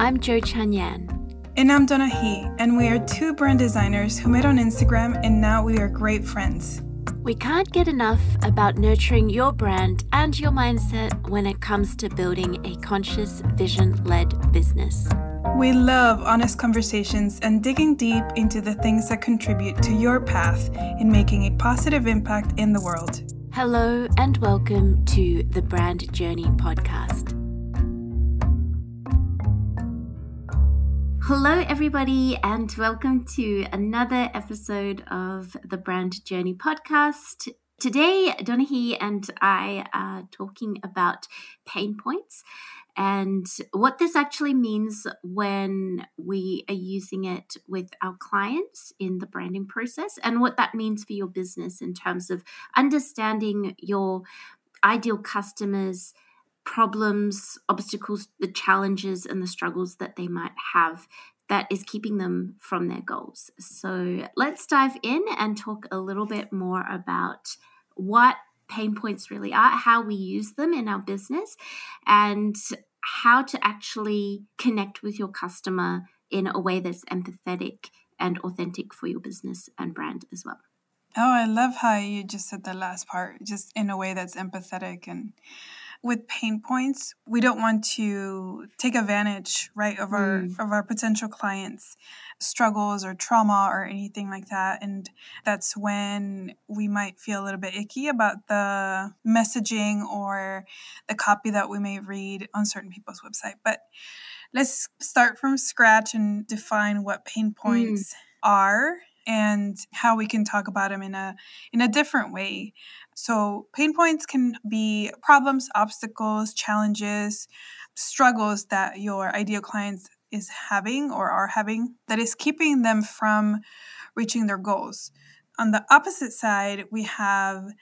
I'm Jo Chan Yan. And I'm Donna He, and we are two brand designers who met on Instagram and now we are great friends. We can't get enough about nurturing your brand and your mindset when it comes to building a conscious, vision led business. We love honest conversations and digging deep into the things that contribute to your path in making a positive impact in the world. Hello, and welcome to the Brand Journey Podcast. Hello, everybody, and welcome to another episode of the Brand Journey Podcast. Today, Donahue and I are talking about pain points and what this actually means when we are using it with our clients in the branding process, and what that means for your business in terms of understanding your ideal customers' problems, obstacles, the challenges, and the struggles that they might have that is keeping them from their goals. So let's dive in and talk a little bit more about what pain points really are, how we use them in our business, and how to actually connect with your customer in a way that's empathetic and authentic for your business and brand as well. Oh, I love how you just said the last part, just in a way that's empathetic and with pain points, we don't want to take advantage, right, of our mm. of our potential clients' struggles or trauma or anything like that. And that's when we might feel a little bit icky about the messaging or the copy that we may read on certain people's website. But let's start from scratch and define what pain mm. points mm. are and how we can talk about them in a in a different way so, pain points can be problems, obstacles, challenges, struggles that your ideal clients is having or are having that is keeping them from reaching their goals. On the opposite side, we have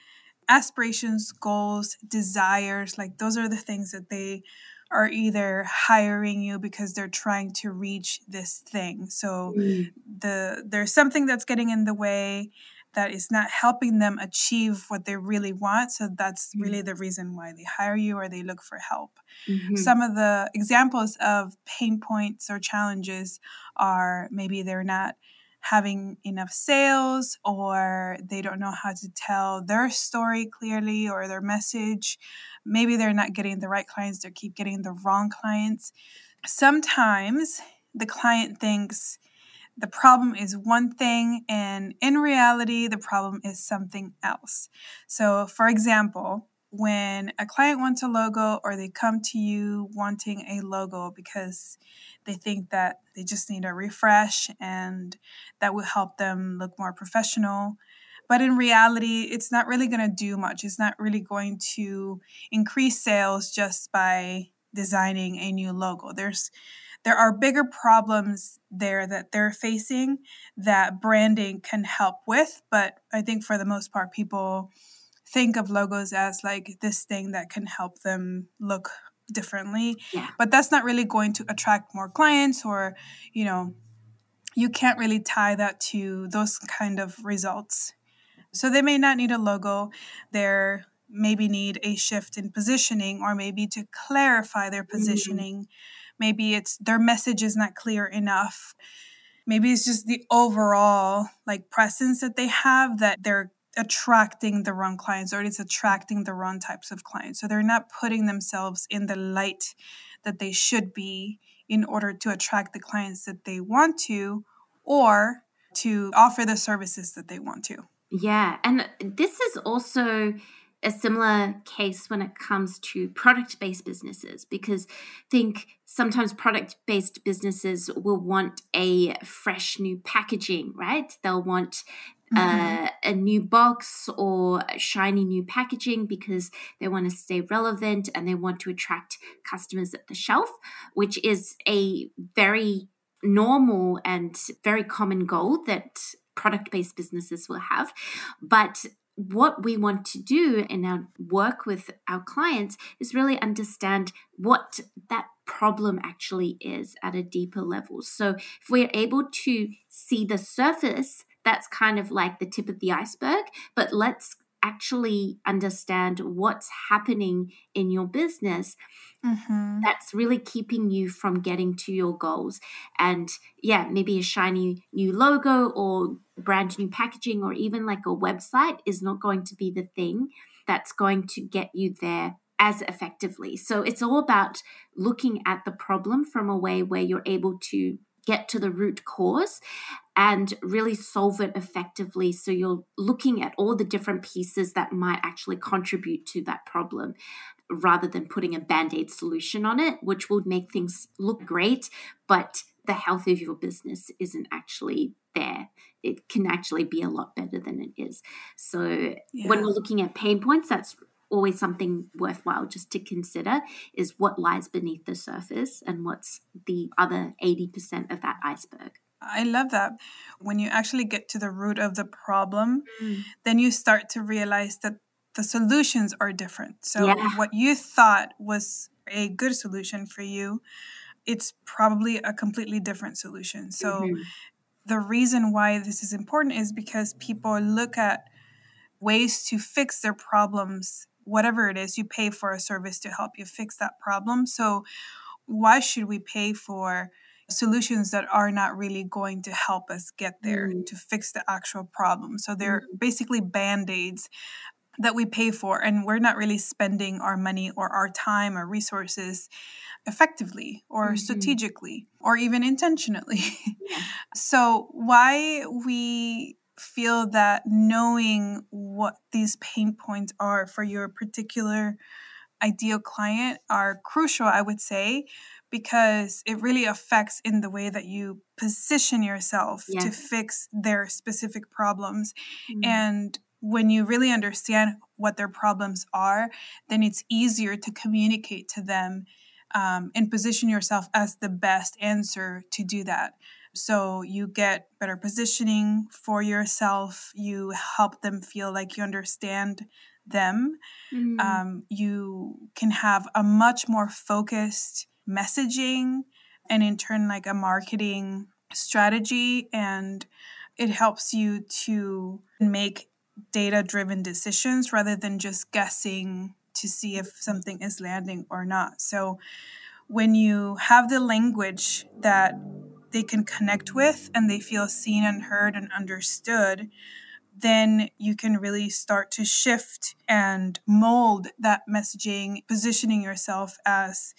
aspirations, goals, desires. Like, those are the things that they are either hiring you because they're trying to reach this thing. So mm. the there's something that's getting in the way that is not helping them achieve what they really want. So that's mm-hmm. really the reason why they hire you or they look for help. Mm-hmm. Some of the examples of pain points or challenges are maybe they're not having enough sales or they don't know how to tell their story clearly or their message. Maybe they're not getting the right clients, they keep getting the wrong clients. Sometimes the client thinks, the problem is one thing, and in reality, the problem is something else. So, for example, when a client wants a logo or they come to you wanting a logo because they think that they just need a refresh and that will help them look more professional. But in reality, it's not really going to do much. It's not really going to increase sales just by designing a new logo. There's there are bigger problems there that they're facing that branding can help with. But I think for the most part, people think of logos as like this thing that can help them look differently. Yeah. But that's not really going to attract more clients or, you know, you can't really tie that to those kind of results. So they may not need a logo. They're maybe need a shift in positioning or maybe to clarify their mm-hmm. positioning. Mm-hmm Maybe it's their message is not clear enough. Maybe it's just the overall like presence that they have that they're attracting the wrong clients or it's attracting the wrong types of clients. So they're not putting themselves in the light that they should be in order to attract the clients that they want to or to offer the services that they want to. Yeah. And this is also a similar case when it comes to product based businesses because I think sometimes product based businesses will want a fresh new packaging, right? They'll want uh, mm-hmm. uh, a new box or shiny new packaging because they want to stay relevant and they want to attract customers at the shelf, which is a very normal and very common goal that product based businesses will have. But what we want to do in our work with our clients is really understand what that problem actually is at a deeper level. So, if we're able to see the surface, that's kind of like the tip of the iceberg, but let's actually understand what's happening in your business mm-hmm. that's really keeping you from getting to your goals. And yeah, maybe a shiny new logo or brand new packaging or even like a website is not going to be the thing that's going to get you there as effectively. So it's all about looking at the problem from a way where you're able to get to the root cause and really solve it effectively. So you're looking at all the different pieces that might actually contribute to that problem rather than putting a band aid solution on it, which will make things look great, but the health of your business isn't actually there. It can actually be a lot better than it is. So yeah. when we're looking at pain points, that's always something worthwhile just to consider is what lies beneath the surface and what's the other 80% of that iceberg. I love that. When you actually get to the root of the problem, mm. then you start to realize that the solutions are different. So, yeah. what you thought was a good solution for you, it's probably a completely different solution. So, mm-hmm. the reason why this is important is because people look at ways to fix their problems whatever it is, you pay for a service to help you fix that problem. So, why should we pay for solutions that are not really going to help us get there mm. to fix the actual problem? So, they're mm. basically band aids that we pay for, and we're not really spending our money or our time or resources effectively or mm-hmm. strategically or even intentionally. Yeah. so, why we feel that knowing what these pain points are for your particular ideal client are crucial, I would say, because it really affects in the way that you position yourself yes. to fix their specific problems. Mm-hmm. And when you really understand what their problems are, then it's easier to communicate to them um, and position yourself as the best answer to do that. So you get better positioning for yourself. You help them feel like you understand them. Mm. Um, you can have a much more focused messaging and, in turn, like a marketing strategy. And it helps you to make data driven decisions rather than just guessing to see if something is landing or not. So when you have the language that they can connect with and they feel seen and heard and understood, then you can really start to shift and mold that messaging, positioning yourself as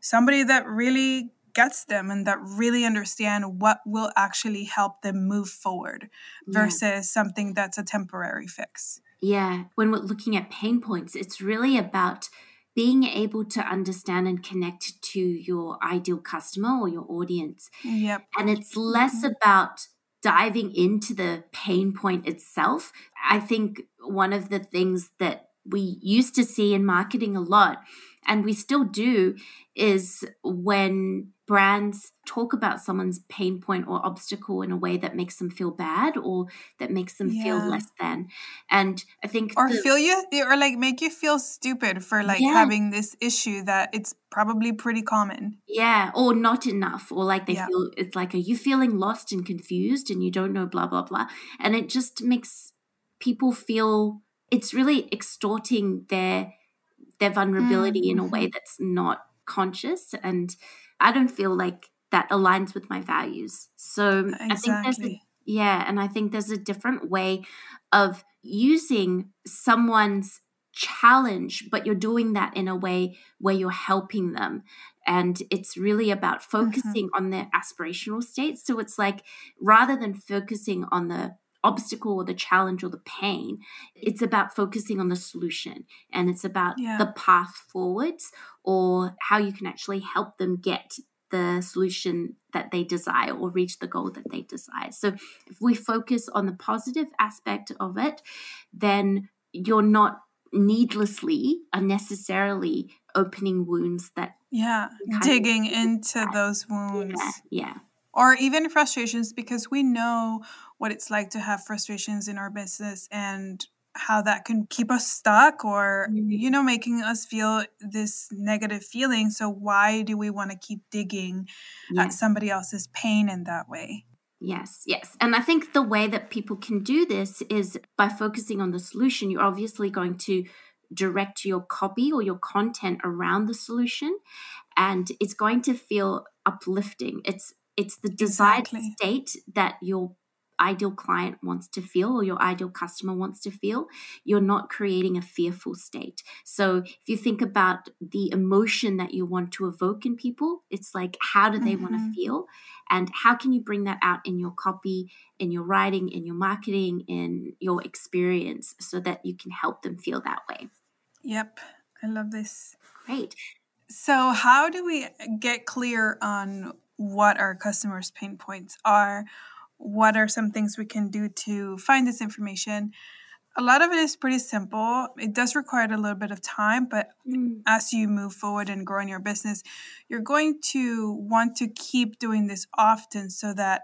somebody that really gets them and that really understand what will actually help them move forward versus yeah. something that's a temporary fix. Yeah, when we're looking at pain points, it's really about being able to understand and connect to your ideal customer or your audience. Yep. And it's less mm-hmm. about diving into the pain point itself. I think one of the things that we used to see in marketing a lot, and we still do, is when brands talk about someone's pain point or obstacle in a way that makes them feel bad or that makes them yeah. feel less than and i think or the, feel you or like make you feel stupid for like yeah. having this issue that it's probably pretty common yeah or not enough or like they yeah. feel it's like are you feeling lost and confused and you don't know blah blah blah and it just makes people feel it's really extorting their their vulnerability mm-hmm. in a way mm-hmm. that's not conscious and I don't feel like that aligns with my values. So exactly. I think there's a, yeah, and I think there's a different way of using someone's challenge, but you're doing that in a way where you're helping them. And it's really about mm-hmm. focusing mm-hmm. on their aspirational state. So it's like rather than focusing on the obstacle or the challenge or the pain. It's about focusing on the solution and it's about yeah. the path forwards or how you can actually help them get the solution that they desire or reach the goal that they desire. So if we focus on the positive aspect of it, then you're not needlessly unnecessarily opening wounds that yeah digging into those wounds yeah, yeah or even frustrations because we know what it's like to have frustrations in our business and how that can keep us stuck or mm-hmm. you know making us feel this negative feeling so why do we want to keep digging at somebody else's pain in that way Yes, yes. And I think the way that people can do this is by focusing on the solution. You're obviously going to direct your copy or your content around the solution and it's going to feel uplifting. It's it's the desired exactly. state that your ideal client wants to feel or your ideal customer wants to feel. You're not creating a fearful state. So if you think about the emotion that you want to evoke in people, it's like how do they mm-hmm. want to feel? And how can you bring that out in your copy, in your writing, in your marketing, in your experience so that you can help them feel that way? Yep. I love this. Great. So, how do we get clear on what our customers' pain points are? What are some things we can do to find this information? A lot of it is pretty simple. It does require a little bit of time, but mm. as you move forward and grow in your business, you're going to want to keep doing this often so that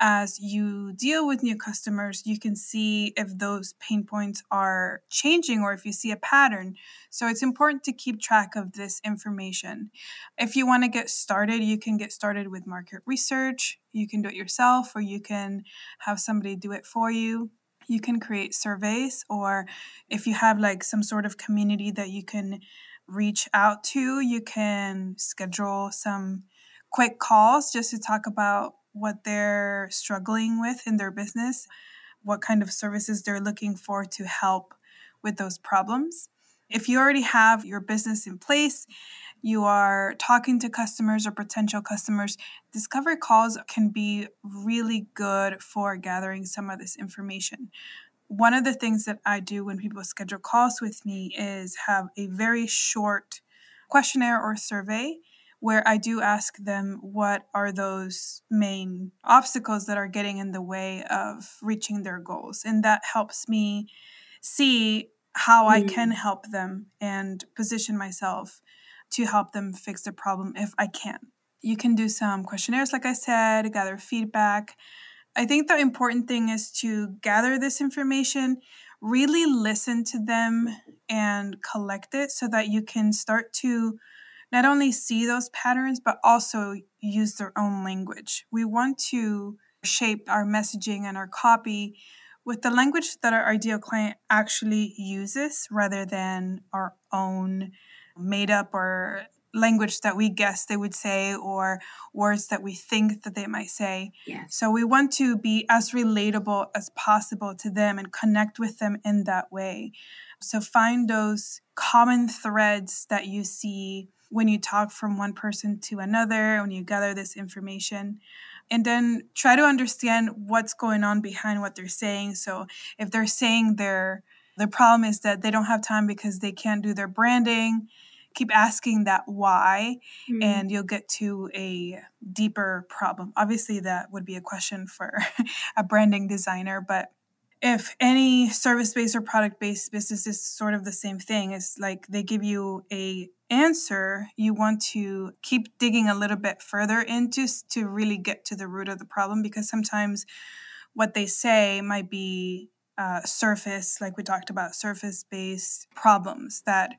as you deal with new customers, you can see if those pain points are changing or if you see a pattern. So it's important to keep track of this information. If you want to get started, you can get started with market research. You can do it yourself or you can have somebody do it for you. You can create surveys, or if you have like some sort of community that you can reach out to, you can schedule some quick calls just to talk about what they're struggling with in their business, what kind of services they're looking for to help with those problems. If you already have your business in place, you are talking to customers or potential customers, discovery calls can be really good for gathering some of this information. One of the things that I do when people schedule calls with me is have a very short questionnaire or survey where I do ask them what are those main obstacles that are getting in the way of reaching their goals. And that helps me see how. I can mm. help them and position myself to help them fix the problem if I can. You can do some questionnaires, like I said, gather feedback. I think the important thing is to gather this information, really listen to them, and collect it so that you can start to not only see those patterns, but also use their own language. We want to shape our messaging and our copy with the language that our ideal client actually uses rather than our own made up or language that we guess they would say or words that we think that they might say. Yes. So we want to be as relatable as possible to them and connect with them in that way. So find those common threads that you see when you talk from one person to another, when you gather this information, and then try to understand what's going on behind what they're saying. So if they're saying their the problem is that they don't have time because they can't do their branding, keep asking that why mm. and you'll get to a deeper problem. Obviously that would be a question for a branding designer, but if any service-based or product-based business is sort of the same thing, it's like they give you a answer, you want to keep digging a little bit further into to really get to the root of the problem because sometimes what they say might be uh, surface, like we talked about, surface based problems that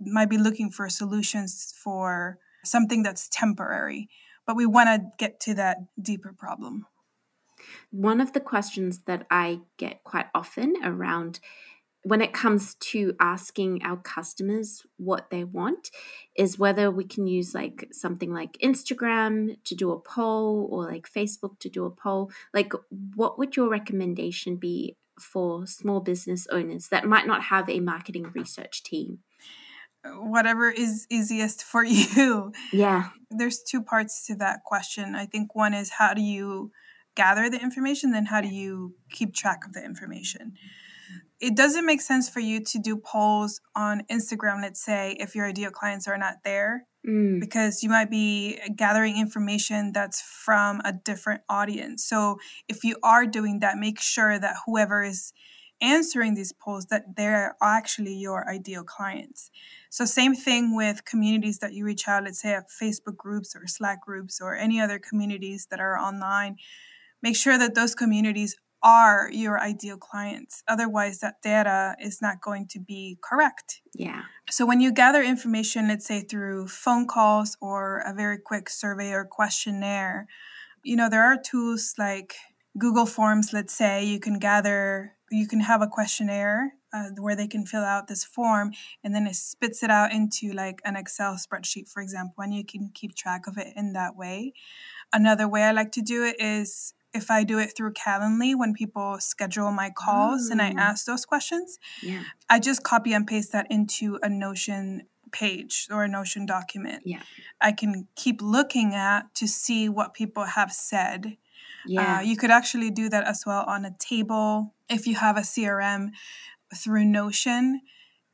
might be looking for solutions for something that's temporary. But we want to get to that deeper problem. One of the questions that I get quite often around when it comes to asking our customers what they want is whether we can use like something like Instagram to do a poll or like Facebook to do a poll. Like, what would your recommendation be for small business owners that might not have a marketing research team? Whatever is easiest for you. Yeah. There's two parts to that question. I think one is how do you gather the information, then how do you keep track of the information? It doesn't make sense for you to do polls on Instagram, let's say, if your ideal clients are not there, mm. because you might be gathering information that's from a different audience. So if you are doing that, make sure that whoever is answering these polls that they're actually your ideal clients. So same thing with communities that you reach out, let's say at Facebook groups or Slack groups or any other communities that are online. Make sure that those communities are your ideal clients. Otherwise, that data is not going to be correct. Yeah. So, when you gather information, let's say through phone calls or a very quick survey or questionnaire, you know, there are tools like Google Forms, let's say, you can gather, you can have a questionnaire uh, where they can fill out this form and then it spits it out into like an Excel spreadsheet, for example, and you can keep track of it in that way. Another way I like to do it is if I do it through Calendly when people schedule my calls and I mm. ask those questions, yeah. I just copy and paste that into a Notion page or a Notion document. Yeah. I can keep looking at to see what people have said. Uh, yeah. Uh, you could actually do that as well on a table if you have a CRM through Notion.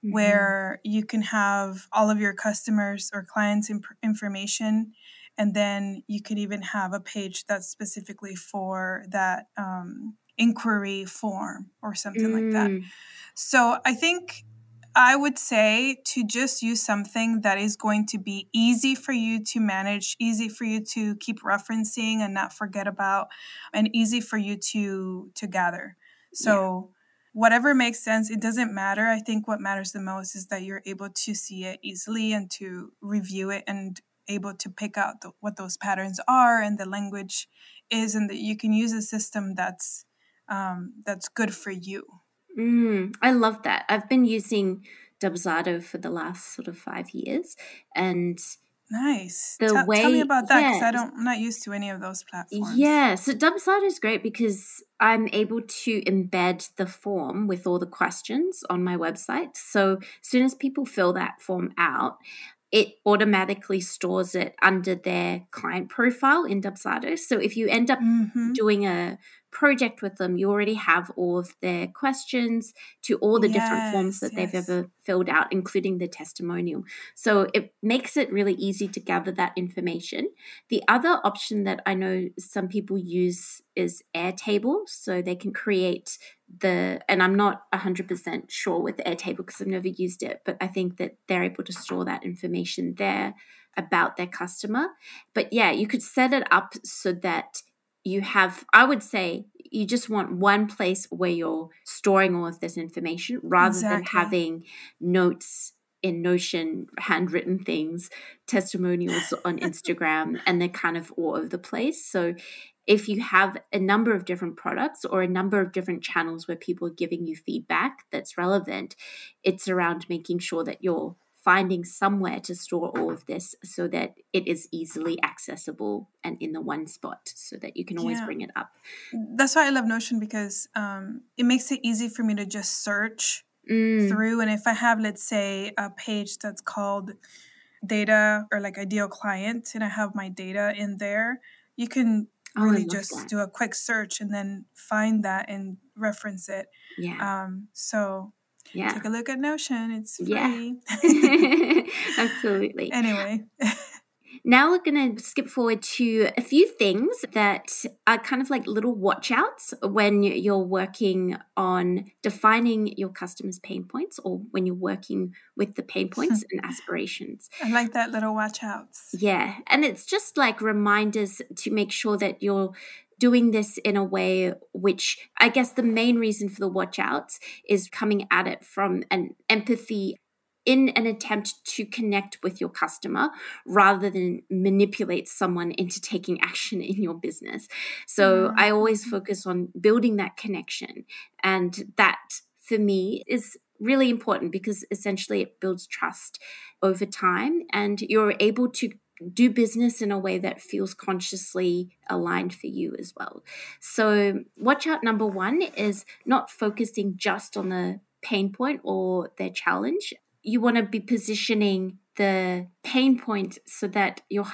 Mm-hmm. Where you can have all of your customers or clients' imp- information and then you could even have a page that's specifically for that um, inquiry form or something mm. like that. Mm. So I think I would say to just use something that is going to be easy for you to manage, easy for you to keep referencing and not forget about, and easy for you to to gather. So yeah. whatever makes sense, it doesn't matter. I think what matters the most is that you're able to see it easily and to review it and able to pick out the, what those patterns are and the language is and that you can use a system that's um, that's good for you mm, i love that i've been using dubsado for the last sort of five years and Nice. The T- way, tell me about that because yeah. I don't, I'm not used to any of those platforms. Yeah, so Dubsado is great because I'm able to embed the form with all the questions on my website. So as soon as people fill that form out, it automatically stores it under their client profile in Dubsado. So if you end up mm-hmm. doing a project with them, you already have all of their questions to all the yes, different forms that yes. they've ever filled out, including the testimonial. So it makes it really easy to gather that information. The other option that I know some people use is Airtable. So they can create the, and I'm not 100% sure with Airtable because I've never used it, but I think that they're able to store that information there about their customer. But yeah, you could set it up so that you have, I would say, you just want one place where you're storing all of this information rather exactly. than having notes in Notion, handwritten things, testimonials on Instagram, and they're kind of all over the place. So if you have a number of different products or a number of different channels where people are giving you feedback that's relevant, it's around making sure that you're finding somewhere to store all of this so that it is easily accessible and in the one spot so that you can always yeah. bring it up. That's why I love Notion because um, it makes it easy for me to just search mm. through. And if I have, let's say, a page that's called data or like ideal client and I have my data in there, you can oh, really just that. do a quick search and then find that and reference it. Yeah. Um, so yeah. Take a look at Notion. It's free. Yeah. Absolutely. anyway. now we're going to skip forward to a few things that are kind of like little watchouts when you're working on defining your customers' pain points or when you're working with the pain points and aspirations. I like that little watchouts. Yeah. And it's just like reminders to make sure that you're doing this in a way which I guess the main reason for the watch outs is coming at it from an empathy in an attempt to connect with your customer rather than manipulate someone into taking action in your business. So mm-hmm. I always focus on building that connection. And that for me is really important because essentially it builds trust over time and you're able to do business in a way that feels consciously aligned for you as well. So, watch out number one is not focusing just on the pain point or their challenge. You want to be positioning the pain point so that you're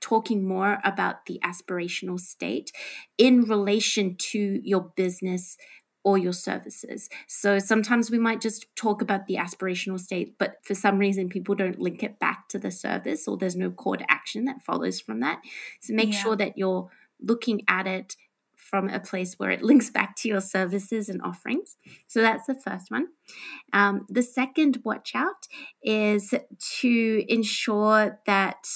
talking more about the aspirational state in relation to your business or your services. So sometimes we might just talk about the aspirational state, but for some reason people don't link it back to the service or there's no call to action that follows from that. So make yeah. sure that you're looking at it from a place where it links back to your services and offerings. So that's the first one. Um, the second watch out is to ensure that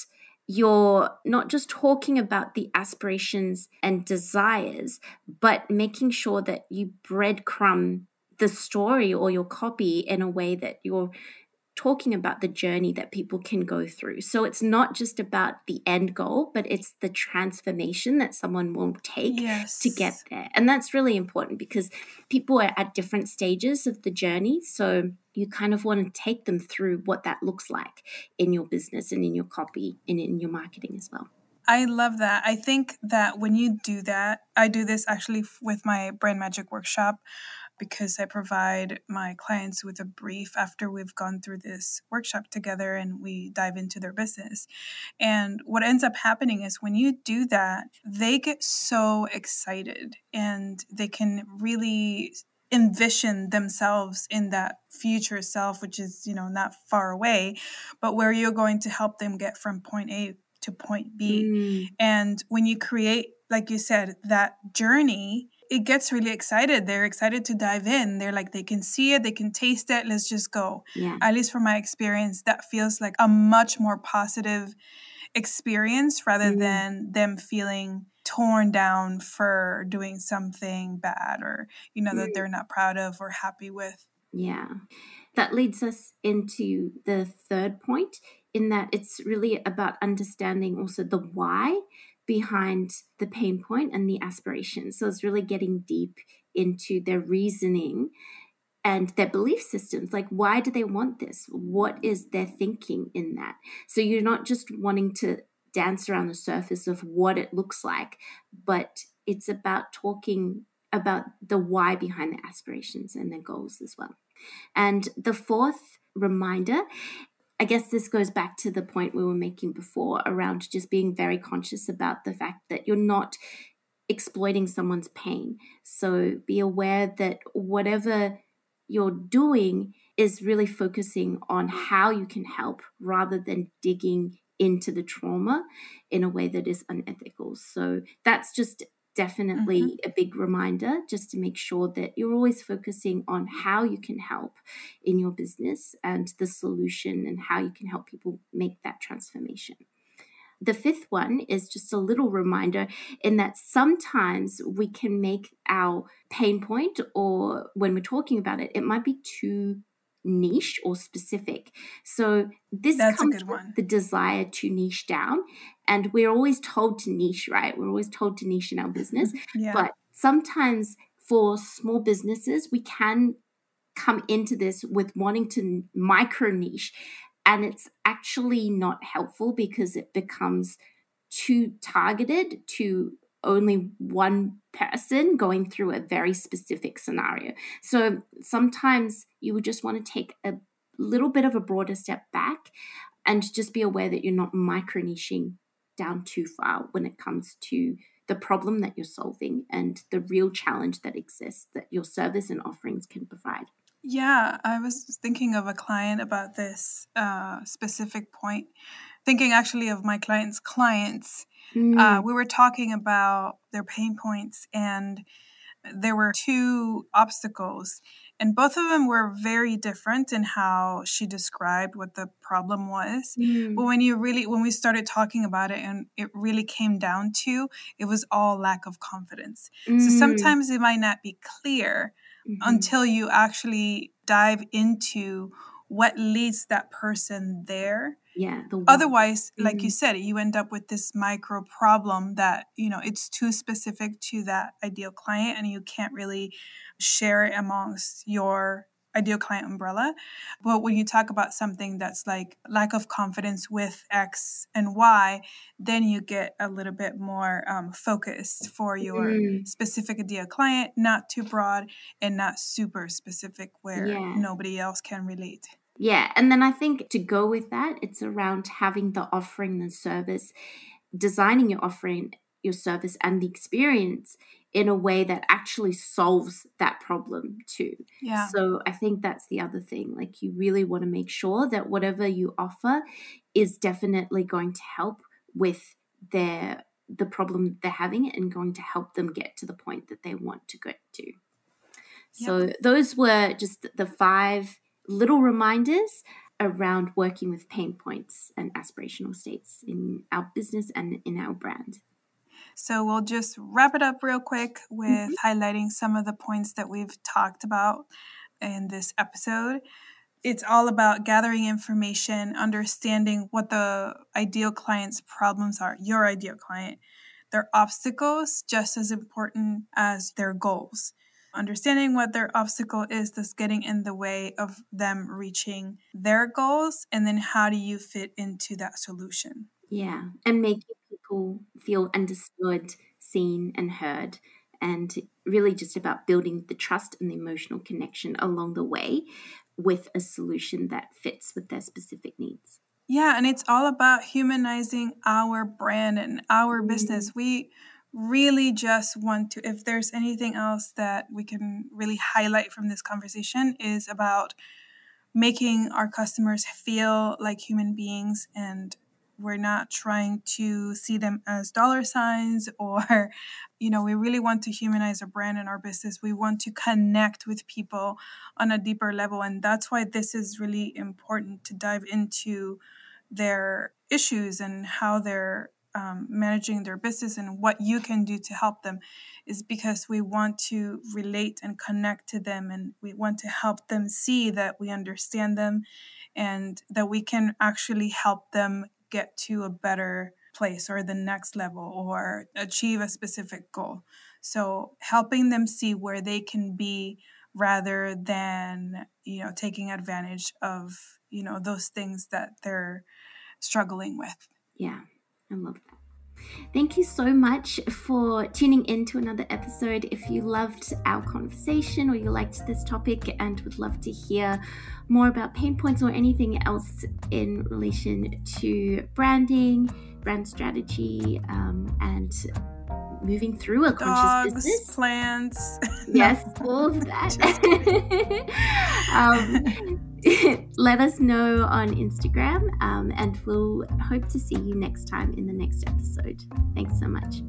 you're not just talking about the aspirations and desires, but making sure that you breadcrumb the story or your copy in a way that you're talking about the journey that people can go through. So it's not just about the end goal, but it's the transformation that someone will take yes. to get there. And that's really important because people are at different stages of the journey. So you kind of want to take them through what that looks like in your business and in your copy and in your marketing as well. I love that. I think that when you do that, I do this actually with my brand magic workshop because I provide my clients with a brief after we've gone through this workshop together and we dive into their business. And what ends up happening is when you do that, they get so excited and they can really envision themselves in that future self which is you know not far away but where you're going to help them get from point A to point B mm. and when you create like you said that journey it gets really excited. They're excited to dive in. They're like, they can see it, they can taste it. Let's just go. Yeah. At least from my experience, that feels like a much more positive experience rather mm. than them feeling torn down for doing something bad or, you know, mm. that they're not proud of or happy with. Yeah. That leads us into the third point in that it's really about understanding also the why behind the pain point and the aspiration. So it's really getting deep into their reasoning and their belief systems. Like, why do they want this? What is their thinking in that? So you're not just wanting to dance around the surface of what it looks like, but it's about talking about the why behind the aspirations and the goals as well. And the fourth reminder I guess this goes back to the point we were making before around just being very conscious about the fact that you're not exploiting someone's pain. So be aware that whatever you're doing is really focusing on how you can help rather than digging into the trauma in a way that is unethical. So that's just definitely mm-hmm. a big reminder just to make sure that you're always focusing on how you can help in your business and the solution and how you can help people make that transformation. The fifth one is just a little reminder in that sometimes we can make our pain point, or when we're talking about it, it might be too niche or specific. So this That's comes with the desire to niche down. And we're always told to niche, right? We're always told to niche in our business. yeah. But sometimes for small businesses, we can come into this with wanting to micro niche. And it's actually not helpful because it becomes too targeted to only one person going through a very specific scenario. So sometimes you would just want to take a little bit of a broader step back and just be aware that you're not micro niching down too far when it comes to the problem that you're solving and the real challenge that exists that your service and offerings can provide. Yeah, I was thinking of a client about this uh, specific point, thinking actually of my client's clients Mm. Uh, we were talking about their pain points, and there were two obstacles, and both of them were very different in how she described what the problem was. Mm. But when you really, when we started talking about it, and it really came down to, it was all lack of confidence. Mm. So sometimes it might not be clear mm-hmm. until you actually dive into what leads that person there yeah the otherwise mm-hmm. like you mm-hmm. said you end up with this micro problem that you know it's too specific to that ideal client and you can't really share it amongst your ideal client umbrella but when you talk about something that's like lack of confidence with x and y then you get a little bit more um, focused for your mm. specific ideal client not too broad and not super specific where yeah. nobody else can relate yeah. And then I think to go with that, it's around having the offering, the service, designing your offering, your service, and the experience in a way that actually solves that problem too. Yeah. So I think that's the other thing. Like you really want to make sure that whatever you offer is definitely going to help with their the problem they're having and going to help them get to the point that they want to get to. So yep. those were just the five little reminders around working with pain points and aspirational states in our business and in our brand. So we'll just wrap it up real quick with mm-hmm. highlighting some of the points that we've talked about in this episode. it's all about gathering information, understanding what the ideal client's problems are, your ideal client, their obstacles, just as important as their goals. Understanding what their obstacle is that's getting in the way of them reaching their goals, and then how do you fit into that solution? Yeah, and making people feel understood, seen, and heard and really just about building the trust and the emotional connection along the way with a solution that fits with their specific needs. Yeah, and it's all about humanizing our brand and our mm-hmm. business. We really just want to if there's anything else that we can really highlight from this conversation is about making our customers feel like human beings and we're not trying to see them as dollar signs or you know we really want to humanize our brand and our business. We want to connect with people on a deeper level. And that's why this is really important to dive into their issues and how they're um, managing their business and what you can do to help them is because we want to relate and connect to them and we want to help them see that we understand them and that we can actually help them get to a better place or the next level or achieve a specific goal. So helping them see where they can be rather than, you know, taking advantage of, you know, those things that they're struggling with. Yeah, I love that. Thank you so much for tuning in to another episode. If you loved our conversation or you liked this topic and would love to hear more about pain points or anything else in relation to branding, brand strategy, um, and moving through a conscious Dogs, business. plants. Yes, all of that. um, let us know on Instagram, um, and we'll hope to see you next time in the next episode. Thanks so much.